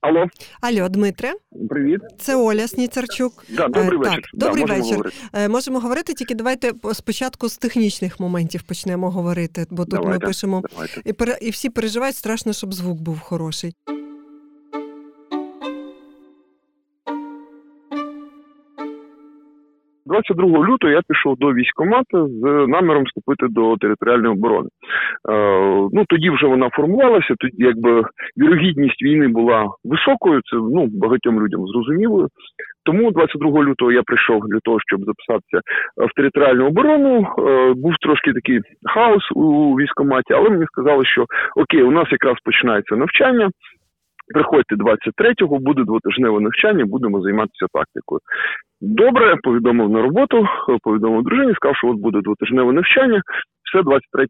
Алло, Алло, Дмитре, привіт, це Оля Сніцарчук. Да, добрий Е, вечір. Так, добрий да, можемо вечір. говорити. Е, Можемо говорити, тільки давайте спочатку з технічних моментів почнемо говорити, бо тут ми пишемо Давайте. і, і всі переживають страшно, щоб звук був хороший. – 22 лютого я пішов до військкомату з наміром вступити до територіальної оборони. Е, ну тоді вже вона формувалася. Тоді якби вірогідність війни була високою. Це ну багатьом людям зрозумілою. Тому 22 лютого я прийшов для того, щоб записатися в територіальну оборону. Е, був трошки такий хаос у військкоматі, але мені сказали, що окей, у нас якраз починається навчання. Приходьте 23-го, буде двотижневе навчання, будемо займатися тактикою. Добре, повідомив на роботу, повідомив дружині, сказав, що от буде двотижневе навчання. Все 23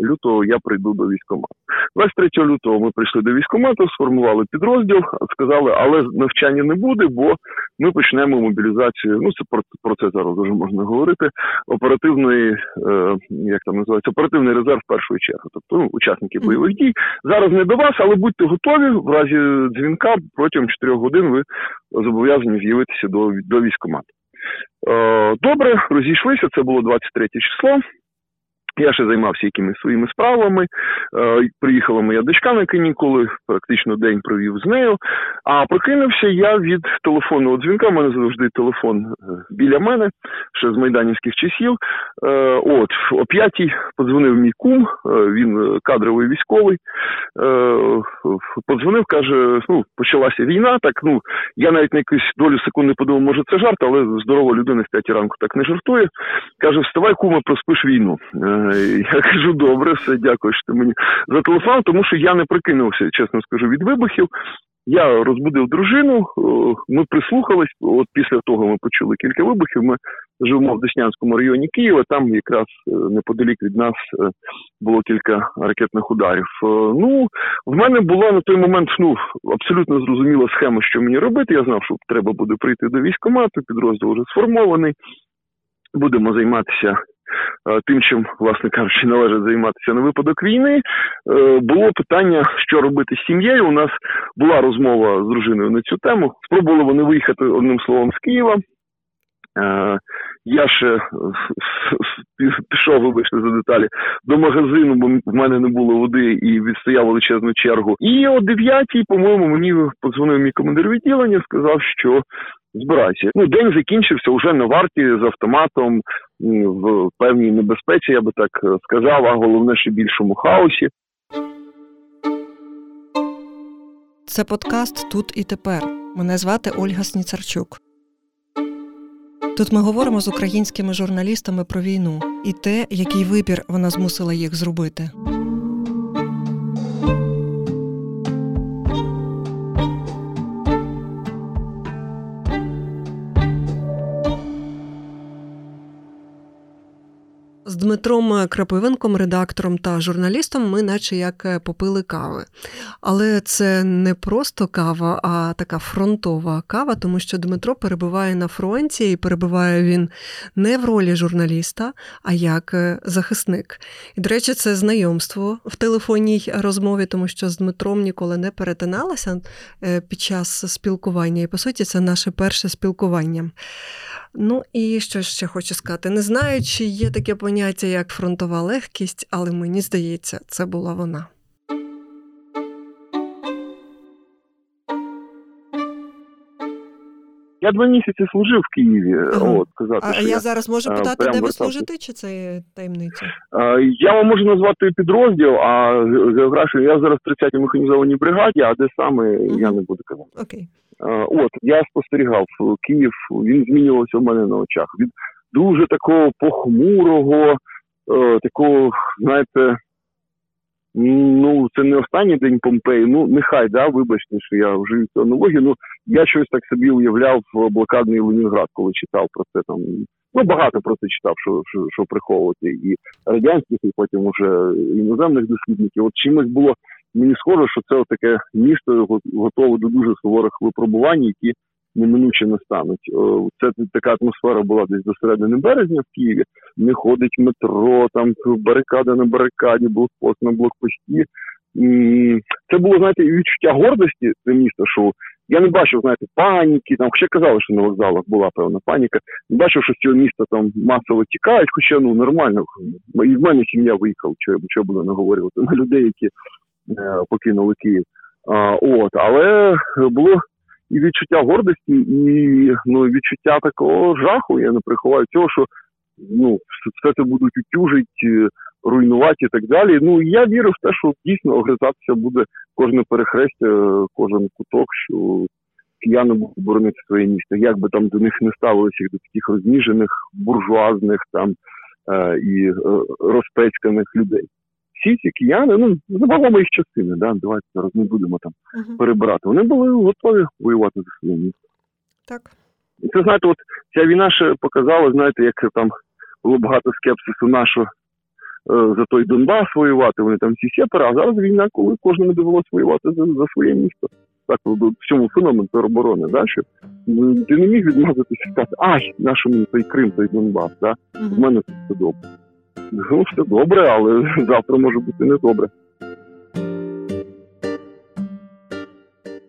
лютого я прийду до військкомату. 23 лютого ми прийшли до військкомату, сформували підрозділ, сказали, але навчання не буде, бо ми почнемо мобілізацію. Ну це про, про це зараз вже можна говорити. Оперативний, е, як там називається, оперативний резерв першої черги, тобто ну, учасники бойових дій. Зараз не до вас, але будьте готові в разі дзвінка протягом 4 годин ви зобов'язані з'явитися до, до військкомату. Е, добре, розійшлися. Це було 23 число. Я ще займався якимись своїми справами. Е, приїхала моя дочка на канікули, практично день провів з нею. А прокинувся я від телефонного дзвінка. У мене завжди телефон е, біля мене, ще з майданівських часів. Е, от о п'ятій подзвонив мій кум, він кадровий військовий. Подзвонив, каже: ну, почалася війна. Так ну я навіть на якусь долю секунди подумав, може це жарт, але здорова людина в п'ятій ранку так не жартує. Каже: Вставай, куме, проспиш війну. Я кажу, добре, все, дякую, що ти мені зателефонував, тому що я не прикинувся, чесно скажу, від вибухів. Я розбудив дружину, ми прислухались. От після того ми почули кілька вибухів. Ми живемо в Деснянському районі Києва. Там якраз е, неподалік від нас е, було кілька ракетних ударів. Е, Ну, в мене була на той момент ну абсолютно зрозуміла схема, що мені робити. Я знав, що треба буде прийти до військкомату, підрозділ вже сформований. Будемо займатися тим, чим, власне кажучи, належить займатися на випадок війни. Е, Було питання, що робити з сім'єю. У нас була розмова з дружиною на цю тему. Спробували вони виїхати одним словом з Києва. Е, Я ще пішов, вибачте за деталі, до магазину, бо в мене не було води і відстояв величезну чергу. І о 9 по-моєму, мені подзвонив мій командир відділення, сказав, що збирайся. Ну, день закінчився вже на варті з автоматом в певній небезпеці, я би так е, сказав, а головне ще більшому хаосі. Це подкаст Тут і тепер. Мене звати Ольга Сніцарчук. Тут ми говоримо з українськими журналістами про війну і те, який вибір вона змусила їх зробити. Дмитром Крапивенком, редактором та журналістом, ми наче як попили кави. Але це не просто кава, а така фронтова кава, тому що Дмитро перебуває на фронті, і перебуває він не в ролі журналіста, а як захисник. І, до речі, це знайомство в телефонній розмові, тому що з Дмитром ніколи не перетиналася під час спілкування. І, по суті, це наше перше спілкування. Ну і що ще хочу сказати? Не знаю, чи є таке поняття, як фронтова легкість, але мені здається, це була вона. Я два місяці служив в Києві. Ага. От сказати, А що я зараз можу е, питати, де ви служите, чи це таємниця? Е, Я вам можу назвати підрозділ, а географію я зараз в 30-й механізованій бригаді, а де саме я не буду казати. Окей. Е, От я спостерігав Київ, він змінювався в мене на очах. Від дуже такого похмурого, е, знаєте, ну це не останній день Помпеї. Ну нехай да, вибачте, що я вжив цю аналогію. Ну я щось так собі уявляв в блокадний Ленінград, коли читав про це там. Ну багато про це читав, що, що, що приховувати і радянських, і потім уже іноземних дослідників. От чимось було мені схоже, що це таке місто готове до дуже суворих випробувань, які неминуче настануть. Це така атмосфера була десь до середини березня в Києві. Не ходить метро, там барикада на барикаді, блокпост на блокпості. це було, знаєте, відчуття гордості це місто, що я не бачив, знаєте, паніки, там ще казали, що на вокзалах була певна паніка. Не бачив, що з цього міста там масово тікають, хоча ну нормально. І в мене сім'я виїхала, що, що буду наговорювати на людей, які е, покинули Київ. А, От, але було і відчуття гордості, і ну, відчуття такого жаху. Я не приховаю цього, що ну, все це будуть утюжити, руйнувати і так далі. Ну я вірю в те, що дійсно огризатися буде кожне перехрестя, кожен куток, що кияни будуть боронити своє місто. Як би там до них не ставилося до таких розніжених, буржуазних там е, і е, розпецьканих людей. Всі ці кияни, ну забавимо їх частини, да, давайте зараз не будемо там uh-huh. перебирати. Вони були готові воювати за своє місто. Так. І це знаєте, от ця війна ще показала, знаєте, як там було багато скепсису нашого Е, за той Донбас воювати, вони там всі сепари, а зараз війна, коли кожному довелося воювати за, за своє місто. Так, в цьому феномен тероборони, да, що ти не міг відмазатися і сказати, ай, нашому той Крим, той Донбас, да? в мене тут все добре. Ну, все добре, але завтра може бути не добре.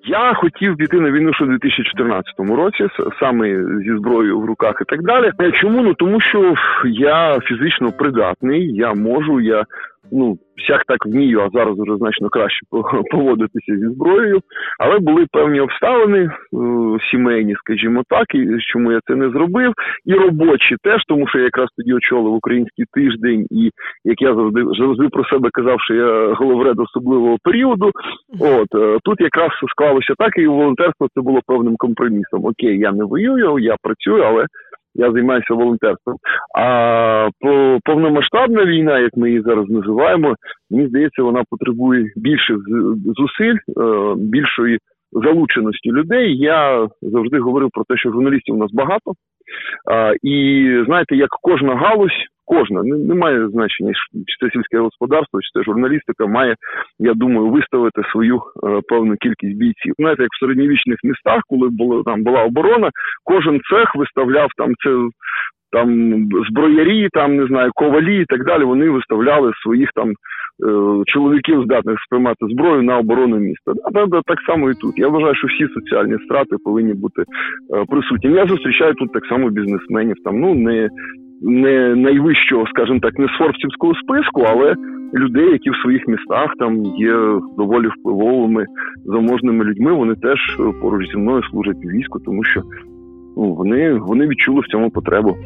Я хотів піти на війну ще у 2014 році, саме зі зброєю в руках і так далі. Чому? Ну тому що я фізично придатний, я можу, я ну всяк так вмію, а зараз вже значно краще поводитися зі зброєю. Але були певні обставини е, сімейні, скажімо так, і чому я це не зробив, і робочі теж, тому що я якраз тоді очолив український тиждень, і як я завжди завжди про себе казав, що я головред особливого періоду. От е, тут якраз склалося так, і волонтерство це було певним компромісом. Окей, я не воюю, я працюю, але я займаюся волонтерством. А повномасштабна війна, як ми її зараз називаємо, мені здається, вона потребує більших зусиль, е, більшої залученості людей. Я завжди говорив про те, що журналістів у нас багато. І знаєте, як кожна галузь кожна не має значення, чи це сільське господарство, чи це журналістика, має, я думаю, виставити свою е, певну кількість бійців. Знаєте, як в середньовічних містах, коли було там була оборона, кожен цех виставляв там це. Там зброярі, там не знаю, ковалі і так далі. Вони виставляли своїх там е, чоловіків, здатних сприймати зброю на оборону міста. Да, так само і тут. Я вважаю, що всі соціальні страти повинні бути е, присутні. Я зустрічаю тут так само бізнесменів. Там ну не не найвищого, скажімо так, не з форбсівського списку, але людей, які в своїх містах там є доволі впливовими заможними людьми. Вони теж поруч зі мною служать війську, тому що ну, вони, вони відчули в цьому потребу.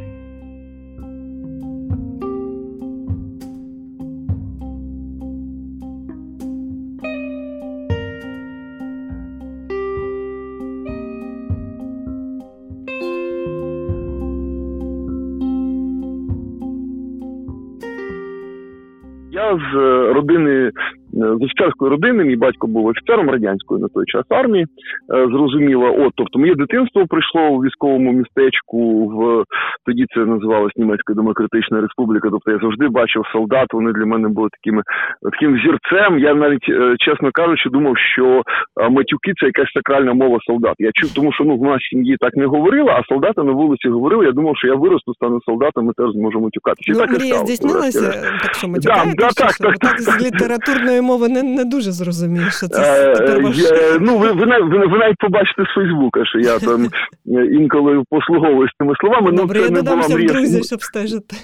Родини. Мій батько був офіцером радянської на той час армії. Е, зрозуміло, от тобто моє дитинство прийшло у військовому містечку. В тоді це називалось Німецька Демократична Республіка. Тобто я завжди бачив солдат. Вони для мене були такими таким зірцем. Я навіть е, чесно кажучи, думав, що матюки це якась сакральна мова солдат. Я чув, тому що ну в нашій сім'ї так не говорили, а солдати на вулиці говорили. Я думав, що я виросту, стану солдатом і теж зможу матюкатися. Ну, так мрія здійснилася, так що матюкаєте? Да, да, так, так, так, з літературної мови не не дуже зрозумію, що це е, ваш... Ну, ви, ви, ви, ви навіть побачите з Фейсбука, що я там е, інколи послуговуюсь цими словами. Ну, Добре, ну, це я додамся в друзі, щоб стежити.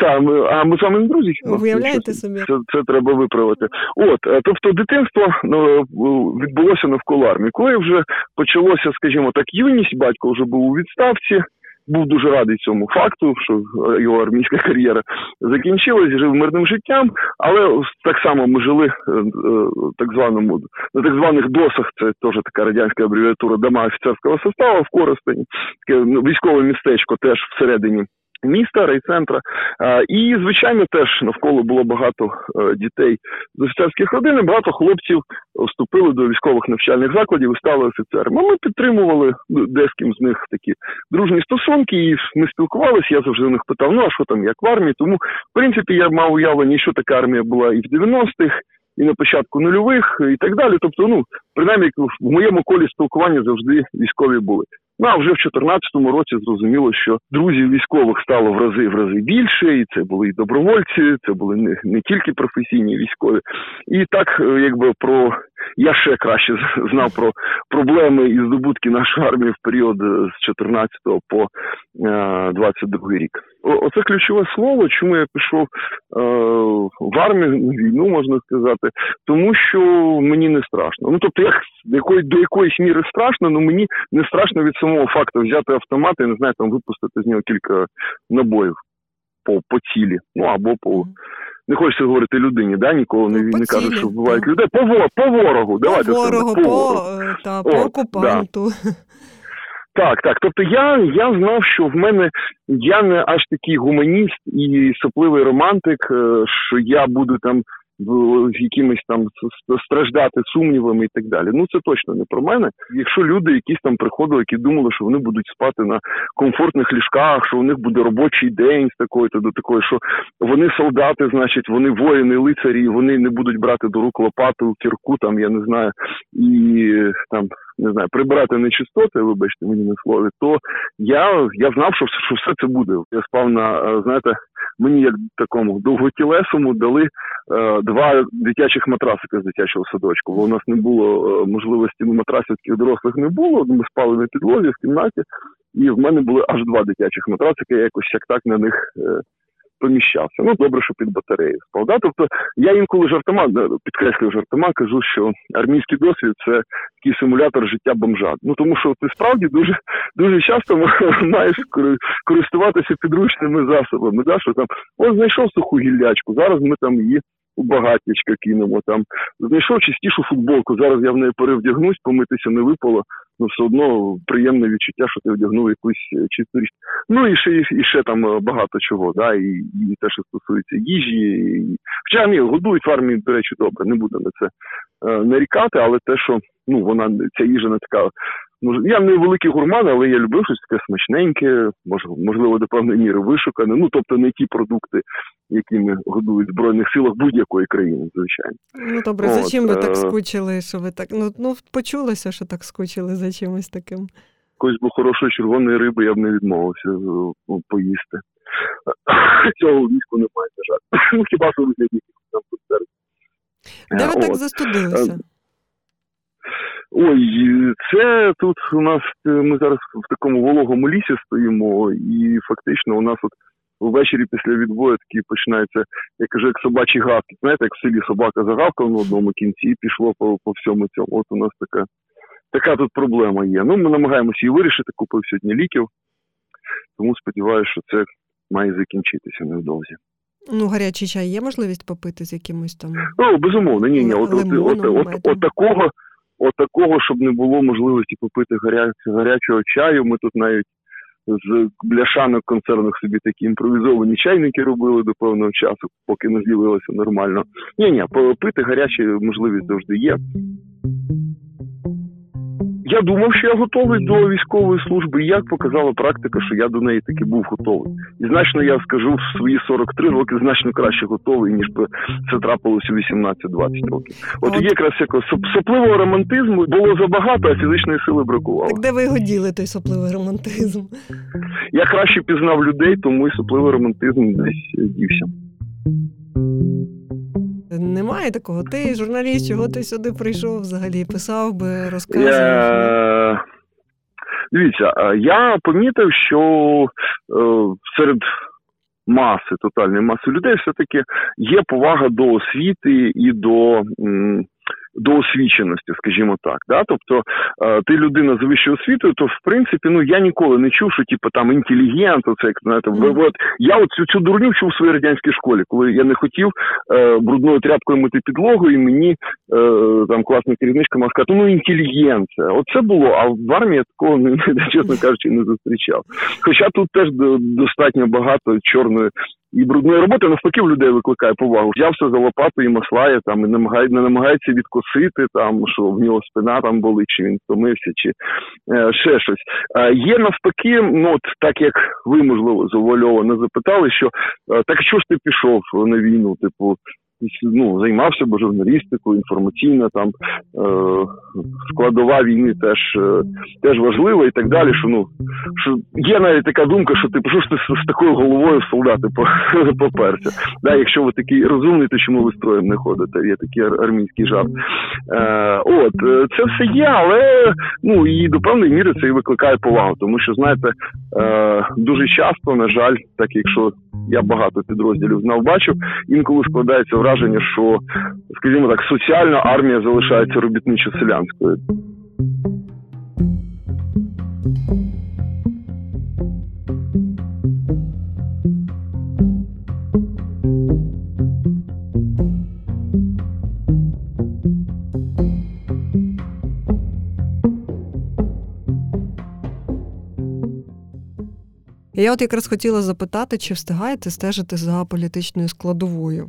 Так, а ми з вами не друзі? Уявляєте собі? Це, це треба виправити. От, е, тобто дитинство ну, відбулося навколо армії. Коли вже почалося, скажімо так, юність, батько вже був у відставці був дуже радий цьому факту, що його армійська кар'єра закінчилась, жив мирним життям, але так само ми жили е, е, так званому на так званих досах. Це теж така радянська абревіатура дома офіцерського составу в Коростені, таке ну, військове містечко теж всередині міста, райцентра. І, звичайно, теж навколо було багато е, дітей з офіцерських родин. Багато хлопців вступили до військових навчальних закладів і стали офіцерами. Ми підтримували деяким з них такі дружні стосунки, і ми спілкувалися. Я завжди у них питав, ну а що там, як в армії? Тому, в принципі, я мав уявлення, що така армія була і в 90-х. І на початку нульових, і так далі. Тобто, ну принаймні в моєму колі спілкування завжди військові були. Ну а вже в 2014 році зрозуміло, що друзів військових стало в рази в рази більше, і це були і добровольці, це були не, не тільки професійні військові. І так, е, якби про я ще краще знав про проблеми і здобутки нашої армії в період е, з 14 по 22 рік. Оце ключове слово, чому я пішов е, в армію на війну, можна сказати, тому що мені не страшно. Ну тобто, як до якої до якоїсь міри страшно, але ну, мені не страшно від самого факту взяти автомат і не знаю, там випустити з нього кілька набоїв по по цілі, ну або по. Не хочеться говорити людині, да, ніколи не, не кажуть, що вбивають людей. По по ворогу. По Давайте ворогу, по, по, е, та, по окупанту. Да. Так, так. Тобто я я знав, що в мене я не аж такий гуманіст і сопливий романтик, е, що я буду там в якимось там страждати сумнівами і так далі. Ну це точно не про мене. Якщо люди якісь там приходили, які думали, що вони будуть спати на комфортних ліжках, що у них буде робочий день з такої то до такої, що вони солдати, значить, вони воїни, лицарі, вони не будуть брати до рук лопату, кірку, там я не знаю, і там не знаю, прибирати нечистоти, вибачте мені на слові, то я я знав, що що все це буде. Я спав на знаєте, мені як такому довготілесому дали е, два дитячих матрасика з дитячого садочку, бо у нас не було е, можливості ну, матрасів таких дорослих не було. Ми спали на підлозі в кімнаті, і в мене були аж два дитячих матрасики. Я якось як так на них. Поміщався. Ну добре, що під батарею спав. Да? Тобто я інколи жартома, е, підкреслюю жартома, кажу, що армійський досвід це такий симулятор життя бомжа. Ну тому що ти справді дуже дуже часто маєш користуватися підручними засобами. Да? Що там от знайшов суху гіллячку, зараз ми там її у багатничка кинемо там. Знайшов чистішу футболку. Зараз я в неї перевдягнусь, помитися не випало. Ну все одно приємне відчуття, що ти вдягнув якусь е, чисту річ. Ну і ще і ще там е, багато чого, да, і і те, що стосується їжі. І... Хоча ні, годують в армії, до речі, добре, не буду на це е, нарікати, але те, що ну вона ця їжа не така я не великий гурман, але я любив щось таке смачненьке, можливо, до певної міри вишукане. Ну тобто не ті продукти, якими годують в збройних силах будь-якої країни, звичайно. Ну добре, за чим ви так е, скучили? Що ви так ну ну почулося, що так скучили за чимось таким? Якоїсь бо хорошої червоної риби я б не відмовився ну, поїсти. Цього війську немає, на жаль. Ну хіба що вигляді там концерт. Де ви так застудилися? Ой, це тут у нас е, ми зараз в такому вологому лісі стоїмо, і фактично у нас от ввечері після відбою такі починається, я кажу, як собачі гавки. Знаєте, як в селі собака загавкала на одному кінці і пішло по по всьому цьому. От у нас така така тут проблема є. Ну, ми намагаємося її вирішити, купив сьогодні ліків, тому сподіваюся, що це має закінчитися невдовзі. Ну, гарячий чай є можливість попити з якимось там. Ну, безумовно, ні, ні. От, от, от, от такого от такого, щоб не було можливості попити гарячого чаю. Ми тут навіть з бляшанок-концернах собі такі імпровізовані чайники робили до певного часу, поки не з'явилося нормально. Ні, ні, пити гарячі можливість завжди є. Я думав, що я готовий до військової служби, і як показала практика, що я до неї таки був готовий. І значно я скажу в свої 43 роки значно краще готовий, ніж це трапилось у 18-20 років. От є якраз якось сопливого романтизму було забагато, а фізичної сили бракувало. Так де ви його діли, той сопливий романтизм? Я краще пізнав людей, тому і сопливий романтизм десь дівся. Немає такого. Ти журналіст, чого ти сюди прийшов взагалі? Писав би, розказував? Дивіться, я помітив, що е, серед маси, тотальної маси людей, все-таки є повага до освіти і до. До освіченості, скажімо так. Да? Тобто е, ти людина з вищою освітою, то в принципі ну я ніколи не чув, що типу там інтелігент, це як знаєте, mm. от я от цю цю дурню чув у своїй радянській школі, коли я не хотів е, брудною тряпкою мити підлогу, і мені е, там класна керівничка мала сказати, ну інтелігенція. Оце було, а в армії я такого чесно кажучи, не зустрічав. Хоча тут теж достатньо багато чорної і брудної роботи навпаки в людей викликає повагу. Взявся за лопату і маслає там і намагає, не намагається відкосити там, що в нього спина там болить, чи він втомився, чи е, ще щось. Е, є навпаки, ну от так як ви можливо завуальовано запитали, що е, так що ж ти пішов на війну? Типу, ну, займався б журналістикою, інформаційна там е, складова війни теж е, теж важлива і так далі. Що ну що є навіть така думка, що типу, що ж ти з, такою головою солдати поперся. Да, Якщо ви такий розумний, то чому ви строєм не ходите? Є такий армійський жарт. Е, От це все є, але ну і до певної міри це і викликає повагу, тому що знаєте, дуже часто, на жаль, так якщо я багато підрозділів знав, бачив, інколи складається враження, що, скажімо так, соціальна армія залишається Я от якраз хотіла запитати, чи встигаєте стежити за політичною складовою?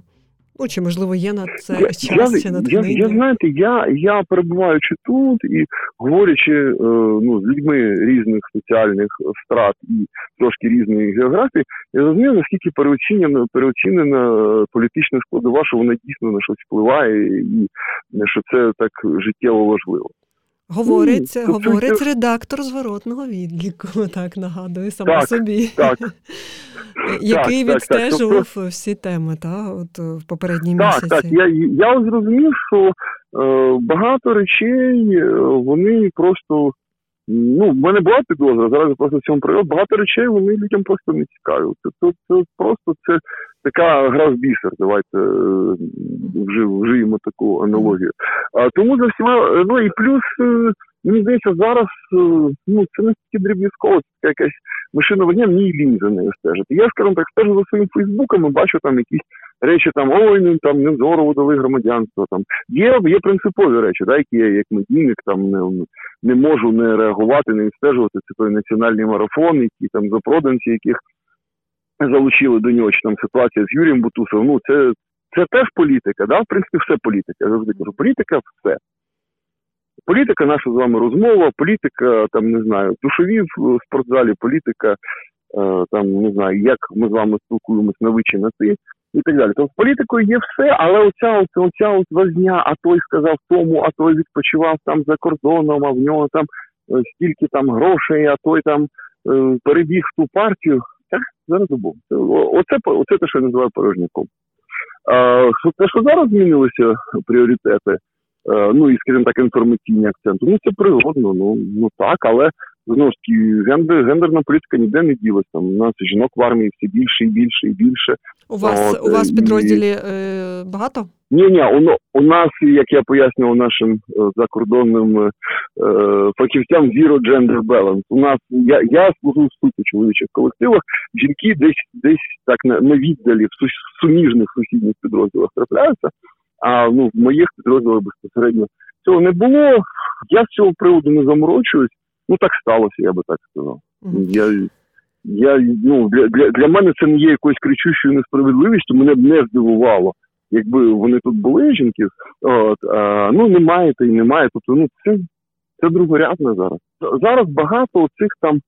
Ну, чи можливо є на це я, час я, чи натхнення? Я, я знаєте, я я перебуваючи тут і говорячи е, ну, з людьми різних соціальних страт і трошки різної географії, я розумію, наскільки переоцінена переоцінена політична складова, що вона дійсно на щось впливає, і що це так життєво важливо. Говорить, mm, говорить це... редактор зворотного відліку, так нагадую сама так, собі, так. який так, відстежував так, всі теми, та, от в попередній так, місяці. Так, я я зрозумів, що е, багато речей е, вони просто. Ну, в мене була підозра, зараз просто в цьому привод. Багато речей вони людям просто не цікаві. Це, це, це просто це така гра в бісер. Давайте вжив, вжиємо таку аналогію. А тому за всіма, ну і плюс, е, мені здається, зараз е, ну це не стільки дріб'язково, це якась машина вогня, мені лінь за нею стежити. Я, скажімо так, стежу за своїм Фейсбуком і бачу там якісь речі, там ой, ну там не здорово дали громадянство. Там є є принципові речі, да, які я як медійник там не не можу не реагувати, не відстежувати. Це той національний марафон, які там запроданці, яких залучили до нього чи там ситуація з Юрієм Бутусовим. Ну це це теж політика. Да? В принципі, все політика. Я завжди кажу, політика все. Політика наша з вами розмова, політика, там не знаю, душові в спортзалі, політика, е, там не знаю, як ми з вами спілкуємось на ви чи на ти і так далі. Тобто політикою є все, але оця оця, оця от возня, а той сказав тому, а той відпочивав там за кордоном, а в нього там е, стільки там грошей, а той там е, перебіг в ту партію. Так, зараз забув. Оце, оце те, що я називаю порожняком. Те, що зараз змінилися пріоритети, ну і, скажімо так, інформаційні акценти, ну це природно, ну ну так, але знову ж таки гендер, гендерна політика ніде не ділася. Там у нас жінок в армії все більше і більше і більше. У вас От, у вас в підрозділі і... е, багато? Ні, ні, у, у нас, як я пояснював нашим е, закордонним е, фахівцям, zero gender balance. У нас я я служу в суті чоловічих колективах. Жінки десь десь так на, на віддалі в суміжних сусідніх підрозділах трапляються. А ну в моїх підрозділах безпосередньо цього не було. Я з цього приводу не заморочуюсь. Ну так сталося, я би так сказав. Я я ну для, для для мене це не є якоюсь кричущою несправедливістю. Мене б не здивувало, якби вони тут були жінки. От а, ну немає та й немає. Тобто, ну це це другорядне зараз. Зараз багато цих там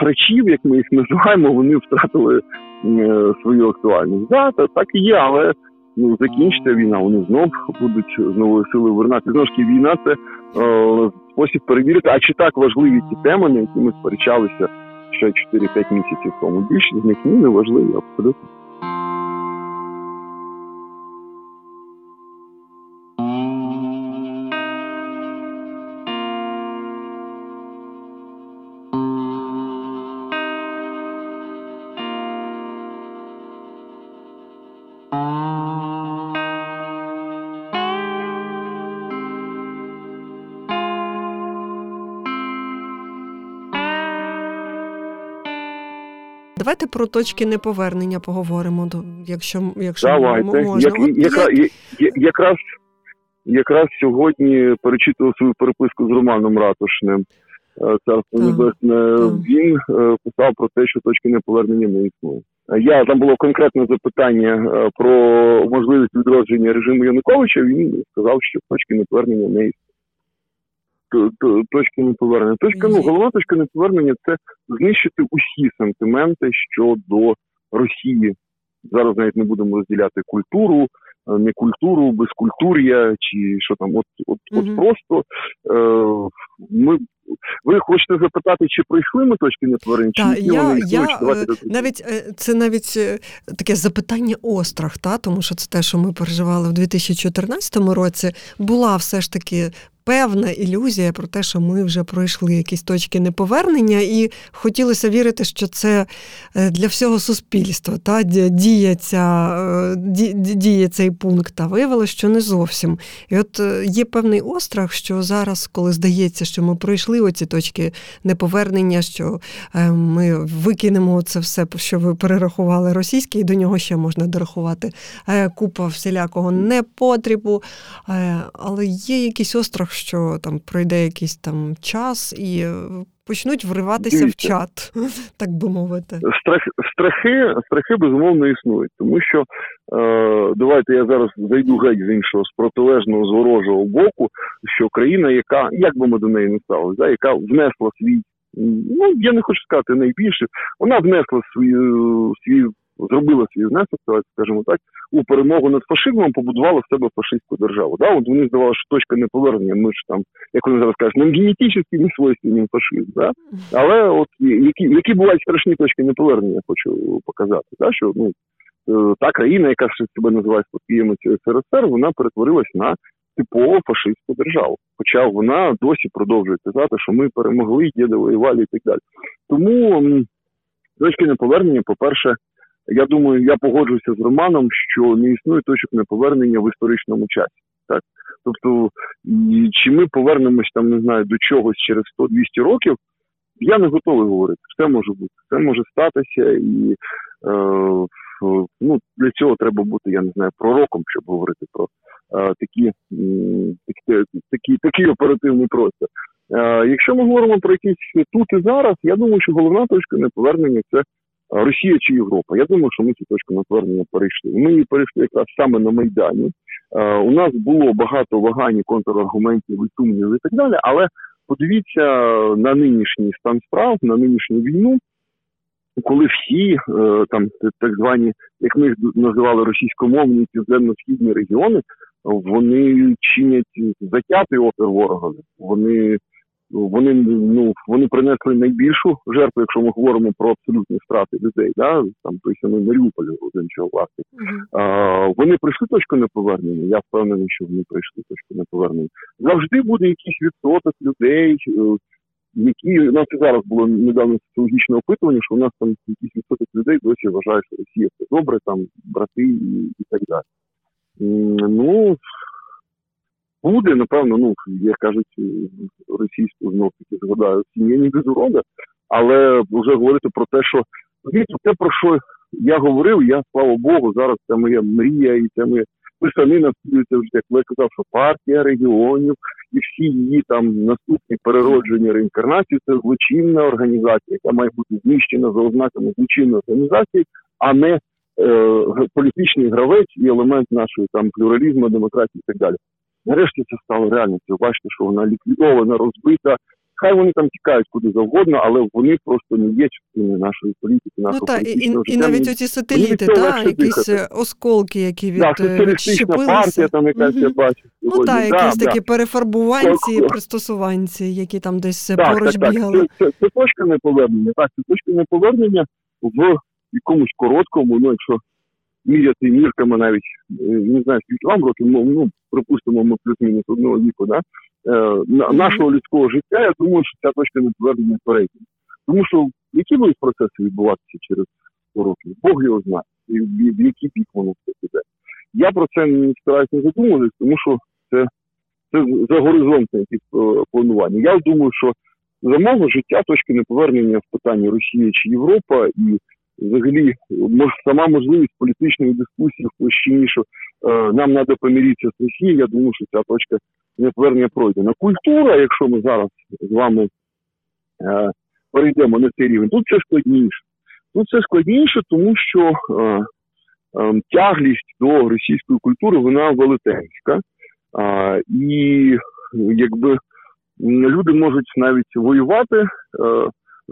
фрачів, як ми їх називаємо, вони втратили е, свою актуальність. Да, так і є, але ну закінчиться війна. Вони знов будуть з новою силою вернати. Знову ж таки, війна це е, спосіб перевірити, а чи так важливі ті теми, на які ми сперечалися ще 4-5 місяців тому. Більшість з них ні, не важливі абсолютно. Про точки неповернення поговоримо, якщо якщо Давайте. можна. Як, яка, я... якраз якраз сьогодні перечитував свою переписку з Романом Ратушним. Е, Царство Небесне. Він е, писав про те, що точки неповернення не існує. Я там було конкретне запитання е, про можливість відродження режиму Януковича. Він сказав, що точки неповернення не існує точки неповернення. Точка ну головна точка неповернення це знищити усі сентименти щодо Росії. Зараз навіть не будемо розділяти культуру, не культуру, безкультур'я, чи що там, от от, от просто е, ми. Ви хочете запитати, чи пройшли ми точки неповернення, чи ні, я, вони я, Давайте навіть це навіть таке запитання острах, та тому що це те, що ми переживали в 2014 році, була все ж таки певна ілюзія про те, що ми вже пройшли якісь точки неповернення, і хотілося вірити, що це е, для всього суспільства та діє, ця, е, діє цей пункт, а виявилося, що не зовсім. І от е, є певний острах, що зараз, коли здається, що ми пройшли оці точки неповернення, що ми викинемо це все, що ви перерахували російське, і до нього ще можна дорахувати купа всілякого непотрібу, але є якийсь острах що там пройде якийсь там час і е, почнуть вриватися Дивіться. в чат, так би мовити. Страх, страхи, страхи безумовно існують, тому що е, давайте я зараз зайду геть з іншого з протилежного з ворожого боку, що країна, яка як би ми до неї не ставили, да, яка внесла свій. Ну, я не хочу сказати найбільше, вона внесла свій свій зробила свій внесок, скажімо так, у перемогу над фашизмом, побудувала в себе фашистську державу. Да? От вони здавали, що точка неповернення, ми ж там, як вони зараз кажуть, нам генетично не свойственний фашизм. Да? Але от які які бувають страшні точки неповернення, я хочу показати, да? що ну, е, та країна, яка себе називає спадкоємицею СРСР, вона перетворилась на типово фашистську державу. Хоча вона досі продовжує казати, що ми перемогли, діди воювали і так далі. Тому точки неповернення, по-перше, я думаю, я погоджуюся з Романом, що не існує точок неповернення в історичному часі. Так, тобто, чи ми повернемось там, не знаю, до чогось через 100-200 років, я не готовий говорити. Все може бути, все може статися, і е, ну, для цього треба бути, я не знаю, пророком, щоб говорити про е, такі, такі, такі, такий оперативний простір. Е, якщо ми говоримо про якісь тут і зараз, я думаю, що головна точка неповернення це Росія чи Європа. Я думаю, що ми цю точку навернення перейшли. Ми її перейшли якраз саме на Майдані. У нас було багато вагань, контраргументів, і сумнівів і так далі. Але подивіться на нинішній стан справ, на нинішню війну. Коли всі е, там так звані, як ми їх називали російськомовні південно-східні регіони, вони чинять затятий опір ворогові. Вони вони ну вони принесли найбільшу жертву, якщо ми говоримо про абсолютні втрати людей, да там той самий Маріуполь один чого власне. Uh-huh. А, Вони прийшли точку неповернення. Я впевнений, що вони прийшли точку неповернення. Завжди буде якийсь відсоток людей, е, які у нас і зараз було недавно соціологічне опитування, що у нас там якийсь відсоток людей досі вважають, що Росія все добре, там брати і, і так далі. Ну буде, напевно, ну як кажуть, російську знов таки згадаю сім'я не без урода, але вже говорити про те, що те, про що я говорив, я слава Богу, зараз це моя мрія, і це моє ми самі навчилися вже, як ви казав, що партія регіонів і всі її там наступні переродження реінкарнації це злочинна організація, яка має бути знищена за ознаками злочинної організації, а не е, політичний гравець і елемент нашої там плюралізму, демократії і так далі. Нарешті це стало реальністю. Бачите, що вона ліквідована, розбита. Хай вони там тікають куди завгодно, але вони просто не є частиною нашої політики, нашого ну, та, і, і, і навіть оці сателіти, та, якісь дихати. осколки, які від да, соціалістична партія, там якась угу. я бачу. Ну так, якісь да, такі да. перефарбуванці, пристосуванці, які там десь так, поруч так, бігали. Так, це, це, це точка неповернення. Так, це точка неповернення в якомусь короткому, ну якщо міряти мірками навіть е, не знаю, скільки вам років, ну, ну припустимо, ми плюс-мінус одного віку, да, е, нашого людського життя, я думаю, що ця точка не повернення перейдена. Тому що які будуть процеси відбуватися через 100 років? Бог його знає, і в, в який бік воно все піде. Я про це не стараюся не задумуватись, тому що це це за горизонтне е, планування. Я думаю, що за мого життя точки неповернення в питанні Росія чи Європа і взагалі мож, сама можливість політичної дискусії в площині, що е, нам треба поміритися з Росією, я думаю, що ця точка неповернення пройдена. Культура, якщо ми зараз з вами е, перейдемо на цей рівень, тут це складніше. Тут це складніше, тому що е, е, тяглість до російської культури вона велетенська. Е, і якби люди можуть навіть воювати.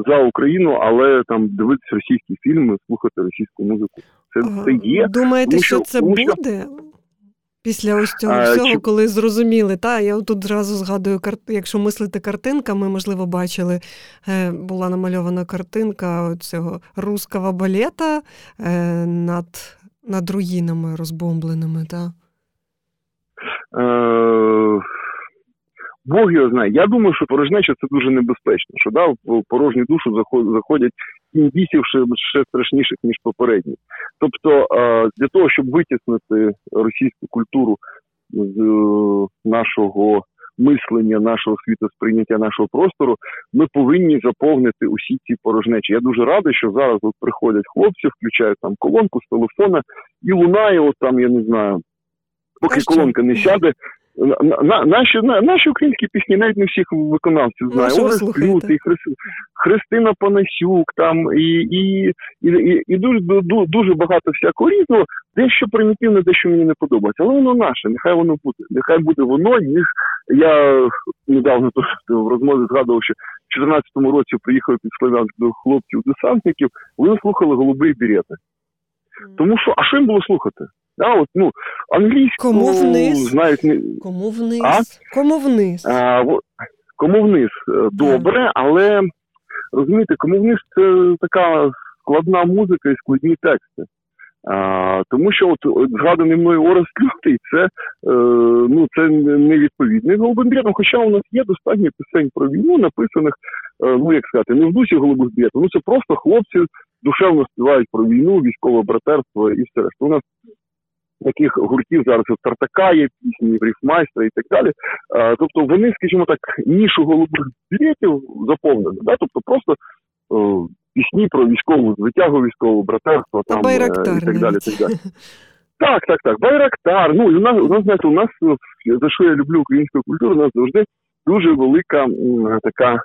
За Україну, але там дивитися російські фільми, слухати російську музику. Це це є. Думаєте, тому, що, що це тому, буде? Після ось цього а, всього, чи... коли зрозуміли, та я тут зразу згадую, якщо мислити картинками, можливо, бачили, е, була намальована картинка цього руского балета е, над над руїнами розбомбленими. так? Е, Бог його знає. Я думаю, що порожнеча це дуже небезпечно, що да, в порожню душу заходять індійців ще, ще страшніших, ніж попередні. Тобто, для того, щоб витіснити російську культуру з е, нашого мислення, нашого світосприйняття, нашого простору, ми повинні заповнити усі ці порожнечі. Я дуже радий, що зараз от приходять хлопці, включають там колонку з телефона і лунає, от там, я не знаю. Поки колонка не сяде, на, наші на, наші українські пісні навіть не всіх виконавців знає. Орес Лютий, Хри, Христина Панасюк, там і і, і, і, і дуже дуже багато всякого різного, дещо примітивне, дещо мені не подобається. Але воно наше, нехай воно буде. Нехай буде воно, ніж я недавно в розмові згадував, що в 2014 році приїхав під Слов'янськ до хлопців-десантників, вони слухали голубий бірети. Тому що, а що їм було слухати? Да, от, ну, англійську Кому вниз? знають не кому вниз? А? Кому вниз? А, Кому вниз е, добре, але розумієте, кому вниз це така складна музика і складні тексти. А, Тому що от, от згаданий мною Орес Лютий, це е, ну, це невідповідний голубим хоча у нас є достатньо пісень про війну, написаних, е, ну як сказати, не в дусі голубих брєтом, ну це просто хлопці душевно співають про війну, військове братерство і все решта. У нас таких гуртів зараз у Тартака є пісні, в Ріфмайстра і так далі. Тобто вони, скажімо так, нішу голубих білетів заповнили. Да? Тобто просто о, пісні про військову звитягу, військового братерства там е, і так далі. так далі. Так, так, так. Байрактар. Ну, у нас, у нас, знаєте, у нас, за що я люблю українську культуру, у нас завжди дуже велика м, така е,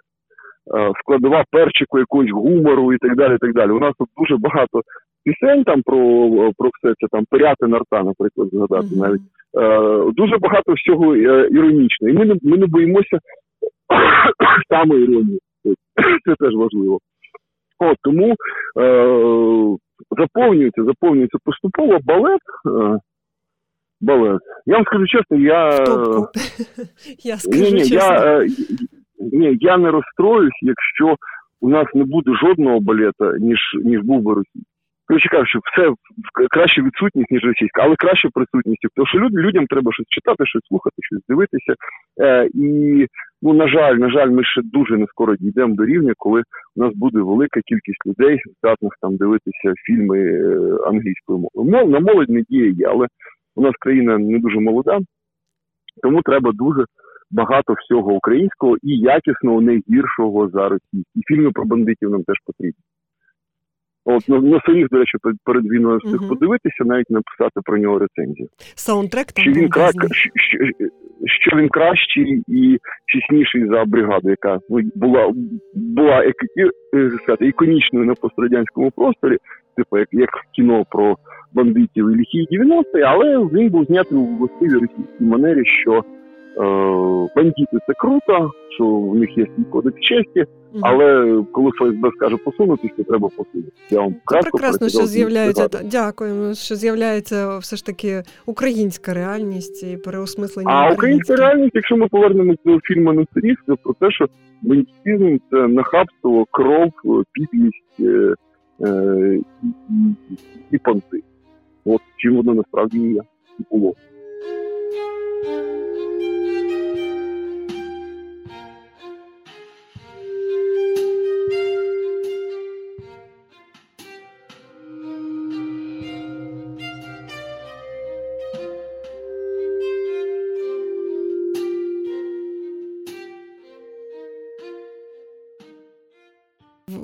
складова перчику якогось гумору і так далі. так далі. У нас тут дуже багато пісень там про про все це там пиряти нарта, наприклад, згадати mm-hmm. навіть е, дуже багато всього е, іронічно. І ми не ми не боїмося саме іронії. Це теж важливо. От, Тому е, заповнюється, заповнюється поступово балет. Е, балет. Я вам скажу чесно, я. Я скажу ні, ні, чесно. Я, е, ні, я не розстроюсь, якщо у нас не буде жодного балета, ніж ніж був би російський коротше кажучи, все краще відсутність, ніж російська, але краще присутність. Тому що люд, людям треба щось читати, щось слухати, щось дивитися. Е, І ну на жаль, на жаль, ми ще дуже не скоро дійдемо до рівня, коли у нас буде велика кількість людей, здатних там дивитися фільми е, англійською мовою. Мов на молодь не діє є, але у нас країна не дуже молода, тому треба дуже. Багато всього українського і якісного, не гіршого за російські. І фільми про бандитів нам теж потрібні. От на, на своїх, до речі, перед війною встиг uh-huh. подивитися, навіть написати про нього рецензію. Саундтрек там що він кра... що, що він кращий і чесніший за бригаду, яка ну, була була як, сказати, іконічною на пострадянському просторі, типу як як кіно про бандитів і ліхі 90-ті, але він був знятий у властивій російській манері, що Е, бандити це круто, що в них є свій кодекс честі, але коли ФСБ скаже посунутися, то треба посунутися. Я вам кратко прекрасно, що з'являється дякуємо, що з'являється все ж таки українська реальність і переосмислення. А українська реальність, якщо ми повернемося до фільму «Несеріс», це про те, що бандитизм – це нахабство, кров, підлість е, е, і, понти. От чим воно насправді є і було.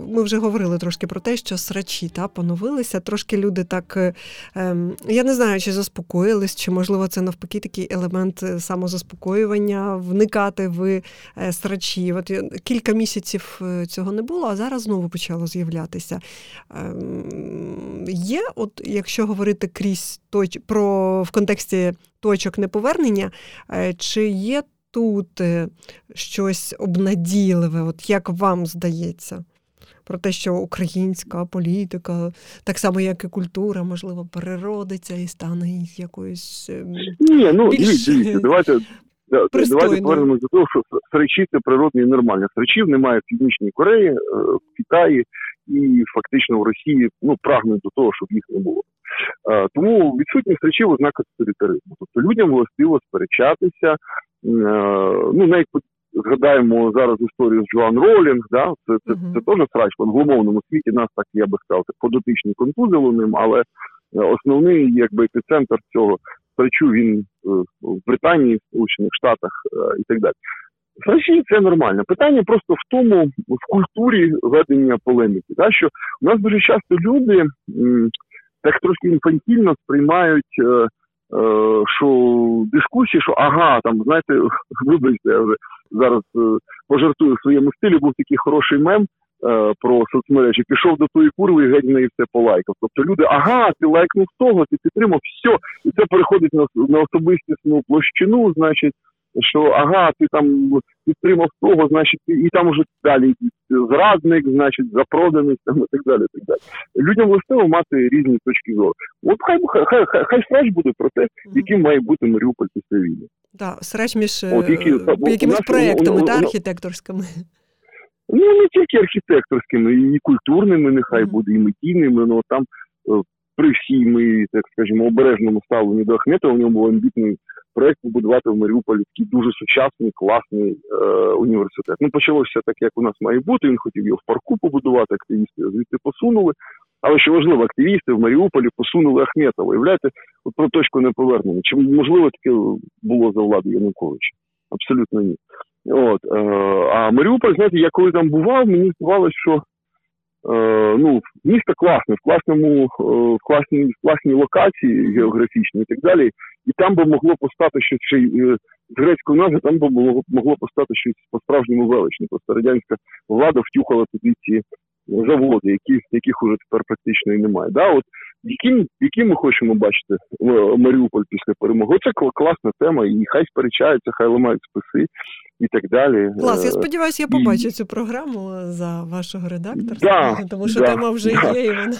Ми вже говорили трошки про те, що срачі та поновилися. Трошки люди так, е, ем, я не знаю, чи заспокоїлись, чи можливо це навпаки такий елемент е, самозаспокоювання, вникати в е, срачі. От кілька місяців цього не було, а зараз знову почало з'являтися. Ем, є, от якщо говорити крізь точ про в контексті точок неповернення, чи є тут щось обнадійливе, от як вам здається? Про те, що українська політика, так само як і культура, можливо, переродиться і стане якоюсь. Ем, Ні, ну більш... дивіться, давайте давайте повернемося до того, що сречі це природне і нормально. Сречів немає в Північній Кореї, е, в Китаї і фактично в Росії ну прагнуть до того, щоб їх не було. Е, тому відсутність речів ознака тоталітаризму. Тобто людям властиво сперечатися. Е, ну навіть згадаємо зараз історію з Джоан Ролінг, да це це, uh-huh. це теж срач в англомовному світі. Нас так я би сказав, подотичні контузили ним, але основний якби епіцентр цього срачу він в Британії, Сполучених Штатах і так далі. В це нормально. Питання просто в тому, в культурі ведення полеміки. Да, що у нас дуже часто люди так трошки інфантільно сприймають, е, е, що дискусії, що ага, там знаєте, вибачте, я вже зараз е, пожартую в своєму стилі, був такий хороший мем. Про соцмережі пішов до тої курви і геть неї все полайкав. Тобто люди, ага, ти лайкнув того, ти підтримав, все, і це переходить на на особистісну площину, значить, що ага, ти там підтримав того, значить, і там уже далі зрадник, значить, запроданість там і так далі. так далі. Людям властиво мати різні точки зору. От хай хай хай, хай срач буде про те, яким має бути Маріуполь після війни. Так, срач між От, які, е, якимись проектами, та архітекторськими. Ну, не тільки архітекторськими, і культурними, нехай буде, і медійними, ну там е, при всій ми, так скажімо, обережному ставленні до Ахметова, у нього був амбітний проект побудувати в Маріуполі такий дуже сучасний, класний е, університет. Ну, почалося так, як у нас має бути. Він хотів його в парку побудувати, активісти звідти посунули. Але що важливо, активісти в Маріуполі посунули Ахметова. Уявляєте, от про точку неповернення. Чи можливо таке було за влади Януковича? Абсолютно ні. От, е, А Маріуполь, знаєте, я коли там бував, мені здавалося, що ну, місто класне, в класному, е, в класній в класній локації географічній і так далі. І там би могло постати щось ще е, з грецької назви, там би могло, могло постати щось по-справжньому величне. Просто радянська влада втюхала туди ці заводи, які, яких уже тепер практично і немає. Да, от яким, яким ми хочемо бачити Маріуполь після перемоги? Це класна тема, і хай сперечаються, хай ламають списи і так далі. Клас, я сподіваюся, я побачу і... цю програму за вашого редакторства, да, тому що да, тема вже да. є. і вона...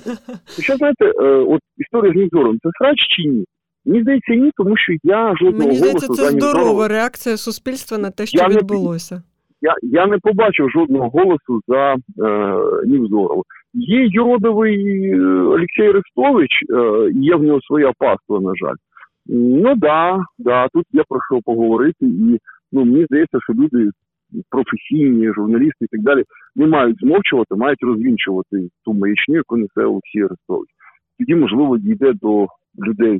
Що знаєте, е, от історія з Нізором, це срач чи ні? Мені здається, ні, тому що я жодного Мені здається, голосу це здорова реакція суспільства на те, що я відбулося. Я я не побачив жодного голосу за е, Нівзорова. Є юродовий е, Олексій Арестович, е, є в нього своя паства, на жаль. Ну да, да, тут є про що поговорити, і ну мені здається, що люди професійні, журналісти і так далі не мають змовчувати, мають розвінчувати ту маячню, яку несе Олексій Арестович. Тоді, можливо, дійде до людей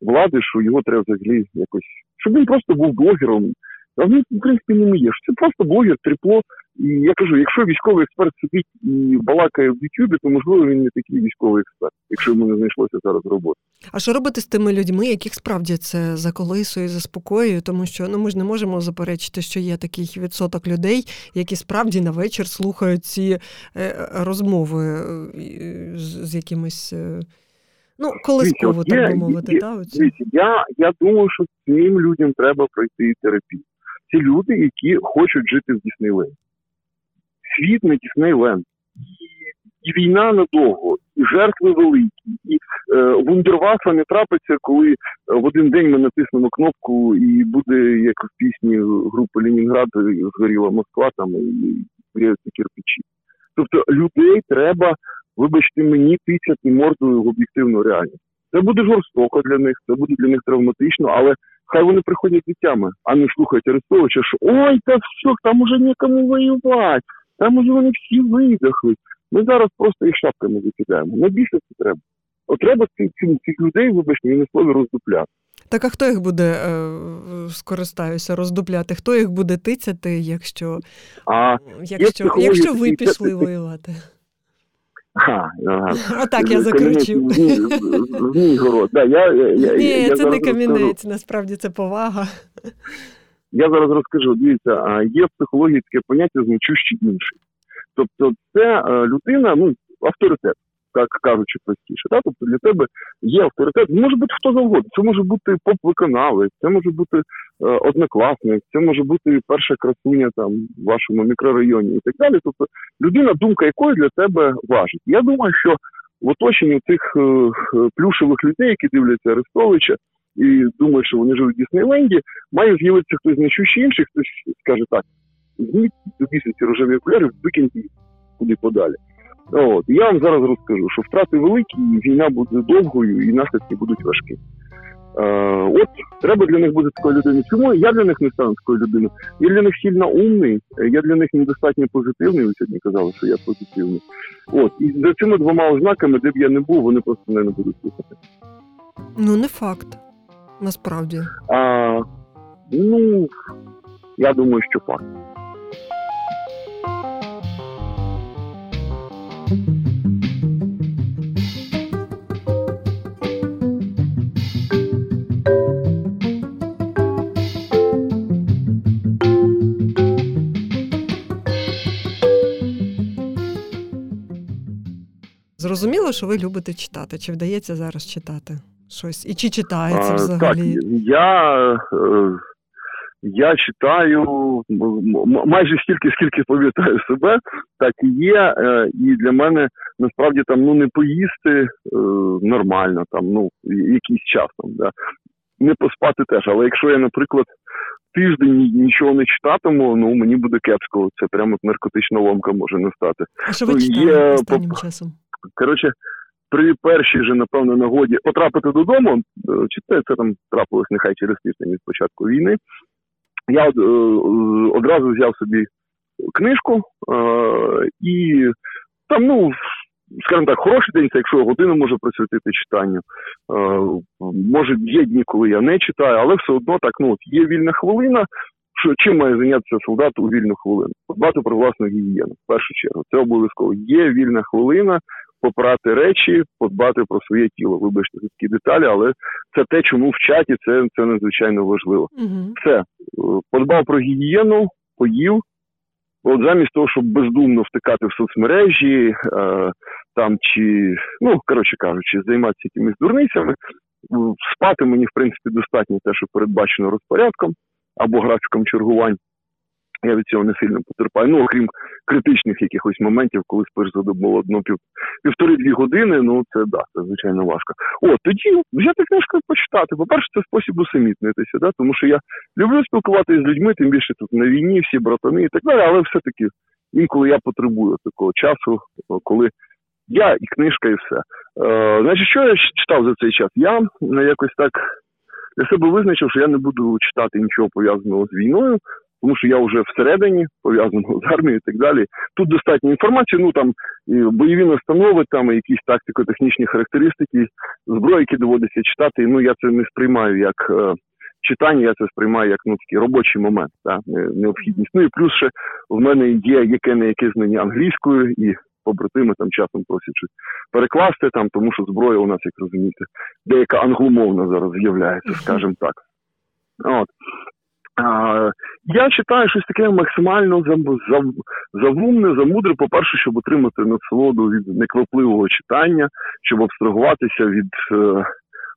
влади, що його треба взагалі якось, щоб він просто був блогером. А він, в принципі, не є. Це просто блогер, трипло. І я кажу, якщо військовий експерт сидить і балакає в Ютубі, то можливо він не такий військовий експерт, якщо йому не знайшлося зараз роботи. А що робити з тими людьми, яких справді це заколисує, заспокоює, тому що ну ми ж не можемо заперечити, що є такий відсоток людей, які справді на вечір слухають ці е, розмови е, з, якимись. Е, ну, колисково, так би мовити, я, я я думаю, що цим людям треба пройти терапію. Ці люди, які хочуть жити в Діснейленді світ не Діснейленд. І війна надовго, і жертви великі, і е, вундервафа не трапиться, коли е, в один день ми натиснемо кнопку, і буде як в пісні групи Ленінград згоріла Москва там і вряються кирпичі. Тобто людей треба, вибачте мені, тицяти мордою в об'єктивну реальність. Це буде жорстоко для них, це буде для них травматично, але хай вони приходять дітями, а не слухають Арестовича, що ой, та все, там уже нікому воювати. Там уже вони всі видохли. Ми зараз просто їх шапками закидаємо. Найбільше це треба. От треба цих, цих людей, вибачте, на слові роздупляти. Так а хто їх буде е, скористаюся, роздупляти? Хто їх буде тицяти, якщо а, якщо, якщо ви пішли воювати? Ага, ага. Отак я закручив. Ні, це не камінець, насправді це повага. Я зараз розкажу, дивіться, є в психології таке поняття значущий інший. Тобто, це е, людина, ну, авторитет. Так кажучи простіше. Да? Тобто для тебе є авторитет. Може бути хто завгодно. Це може бути поп-виконавець, це може бути е, однокласник, це може бути перша красуня там в вашому мікрорайоні і так далі. Тобто людина, думка якої для тебе важить. Я думаю, що в оточенні цих е, плюшевих людей, які дивляться Арестовича. І думають, що вони живуть в Діснейленді, має з'явитися хтось значущий інший, хтось скаже так: зміть до місяці рожеві окуляри, викиньте куди подалі. От я вам зараз розкажу, що втрати великі, війна буде довгою, і наслідки будуть важкі. Е, От треба для них бути такою людиною. Чому я для них не стану такою людиною? Я для них сильно умний, я для них недостатньо позитивний. Ви сьогодні казали, що я позитивний. От і за цими двома ознаками, де б я не був, вони просто мене не будуть слухати. Ну не факт. Насправді. А, Ну я думаю, що факт. Зрозуміло, що ви любите читати. Чи вдається зараз читати щось? І чи читається взагалі? Так, Я е, я читаю майже стільки, скільки пам'ятаю себе, так і є. Е, і для мене насправді там ну не поїсти е, нормально, там ну якийсь час там, да. не поспати теж. Але якщо я, наприклад, тиждень нічого не читатиму, ну мені буде кепсько. Це прямо наркотична ломка може настати. А що ви читали останнім часом? Коротше, при першій же, напевно, нагоді потрапити додому, е, чи це, це там трапилось нехай через тиждень від початку війни. Я е, одразу взяв собі книжку е, і там, ну, скажімо так, хороший день, це якщо годину можу присвятити читанню. Може, є дні, коли я не читаю, але все одно так, ну, є вільна хвилина. Що чим має зайнятися солдат у вільну хвилину? Подбати про власну гігієну, в першу чергу. Це обов'язково. Є вільна хвилина, попрати речі, подбати про своє тіло. Вибачте такі деталі, але це те, чому в чаті це це надзвичайно важливо. Угу. Все е, подбав про гігієну, поїв. От замість того, щоб бездумно втикати в соцмережі, е, там чи, ну коротше кажучи, займатися якимись дурницями, спати мені в принципі достатньо те, що передбачено розпорядком або графіком чергувань. Я від цього не сильно потерпаю. Ну, окрім критичних якихось моментів, коли спиш за добу одну пів півтори-дві години. Ну це да, це звичайно важко. От тоді взяти книжку і почитати. По-перше, це спосіб усамітнитися, да, тому що я люблю спілкуватися з людьми, тим більше тут на війні, всі братани і так далі, але все-таки інколи я потребую такого часу, коли. Я і книжка, і все. Е, Значить, що я читав за цей час? Я якось так для себе визначив, що я не буду читати нічого пов'язаного з війною, тому що я вже всередині пов'язаного з армією і так далі. Тут достатньо інформації. Ну там бойові настанови, там якісь тактико-технічні характеристики, зброї, які доводиться читати. Ну я це не сприймаю як. Е, читання я це сприймаю як ну такий робочий момент, та необхідність. Ну і плюс ще в мене є яке не яке знання англійською, і побратими там часом просять перекласти там, тому що зброя у нас, як розумієте, деяка англомовна зараз з'являється, скажімо так. От. Я читаю щось таке максимально завумне, замудре, по-перше, щоб отримати насолоду від неквапливого читання, щоб абстрагуватися від е,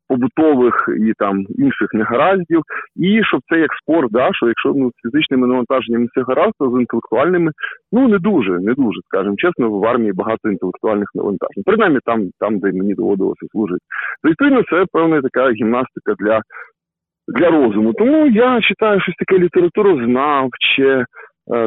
побутових і там інших негараздів, і щоб це як спорт, да, що якщо ну, з фізичними навантаженнями це гаразд, то з інтелектуальними ну не дуже, не дуже, скажімо чесно, в армії багато інтелектуальних навантажень. Принаймні там, там, де мені доводилося служити. Відповідно, це певна така гімнастика для для розуму. Тому я читаю щось таке літературознавче,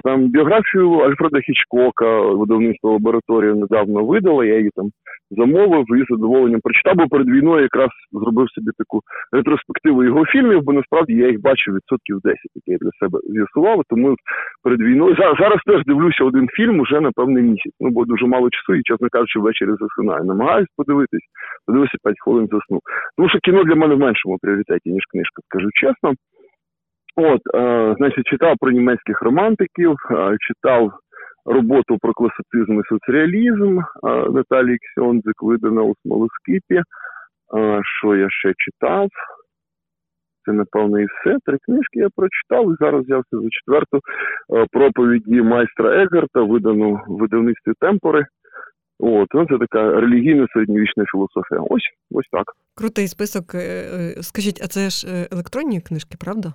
там біографію Альфреда Хічкока, видавництво лабораторія недавно видала, я її там замовив і задоволенням прочитав, бо перед війною якраз зробив собі таку ретроспективу його фільмів, бо насправді я їх бачив відсотків 10, які я для себе з'ясував. Тому перед війною зараз, теж дивлюся один фільм уже на певний місяць. Ну бо дуже мало часу, і чесно кажучи, ввечері засинаю. Намагаюсь подивитись, подивився 5 хвилин засну. Тому що кіно для мене в меншому пріоритеті, ніж книжка, скажу чесно. От, е, значить, читав про німецьких романтиків, е, читав роботу про класицизм і соцреалізм Наталії Ксьондзик видана у смолоскипі. Що я ще читав? Це, напевно, і все. Три книжки я прочитав і зараз взявся за четверту проповіді майстра Егарта, видану в видавництві Темпори. От, ну, це така релігійна середньовічна філософія. Ось ось так. Крутий список. Е, е, скажіть, а це ж е, електронні книжки, правда?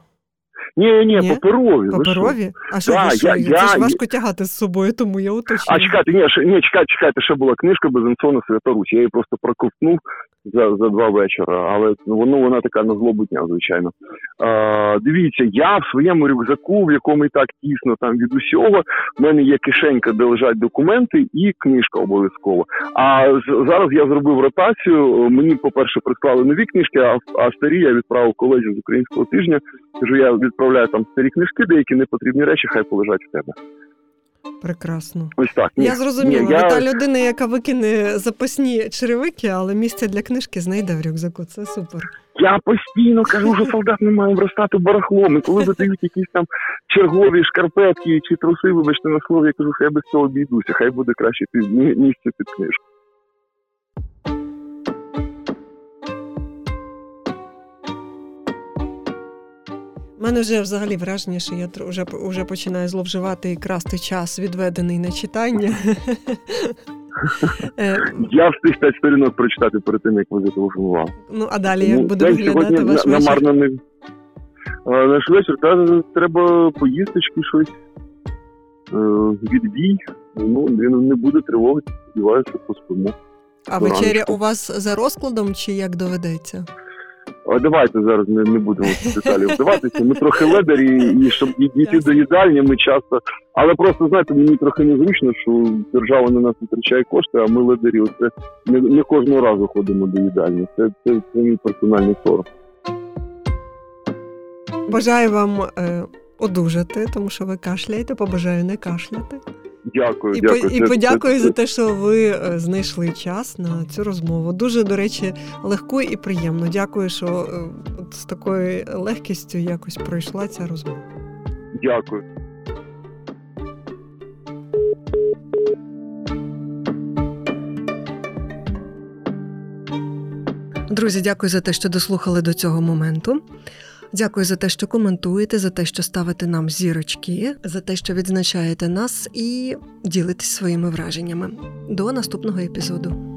Ні, ні, паперові. Паперові? А що да, що? Я, це ж важко тягати з собою, тому я уточнюю. А чекайте, ні, ні, чекайте, чекайте, ще була книжка Безенсона Свята Русь. Я її просто проковтнув за за два вечора, але воно вона така на злобу дня, звичайно. А, Дивіться, я в своєму рюкзаку, в якому і так тісно там від усього, в мене є кишенька, де лежать документи, і книжка обов'язково. А зараз я зробив ротацію. Мені, по-перше, прислали нові книжки, а а старі я відправив колезі з українського тижня. Кажу, я відправляю там старі книжки, деякі непотрібні речі, хай полежать в тебе. Прекрасно. Ось так. Ні, я зрозуміла. Ні, я... та людина, яка викине запасні черевики, але місце для книжки знайде в рюкзаку. Це супер. Я постійно кажу, що солдат не має вростати барахлом. І коли видають якісь там чергові шкарпетки чи труси, вибачте на слово, я кажу, що я без цього обійдуся. Хай буде краще місце під книжку. У мене вже взагалі враження, що я вже вже починаю зловживати і красти час, відведений на читання. Е, я встиг п'ять сторінок прочитати перед тим, як ви зателефонували. Ну, а далі як ну, буде виглядати ваш вечір? Наш вечір та, треба поїздочки щось, е, відбій. Ну, не буде тривоги, сподіваюся, поспимо. А вечеря у вас за розкладом чи як доведеться? Давайте зараз не не будемо в деталі вдаватися. Ми трохи ледері, і щоб дійти до їдальні, ми часто. Але просто знаєте, мені трохи незручно, що держава на нас витрачає кошти, а ми ледері. Оце не, не кожного разу ходимо до їдальні. Це це, це мій персональний сором. Бажаю вам е, одужати, тому що ви кашляєте, побажаю не кашляти. Дякую, і дякую. По, і подякую за те, що ви е, знайшли час на цю розмову. Дуже, до речі, легко і приємно. Дякую, що е, от з такою легкістю якось пройшла ця розмова. Дякую. Друзі, дякую за те, що дослухали до цього моменту. Дякую за те, що коментуєте, за те, що ставите нам зірочки, за те, що відзначаєте нас і ділитесь своїми враженнями. До наступного епізоду.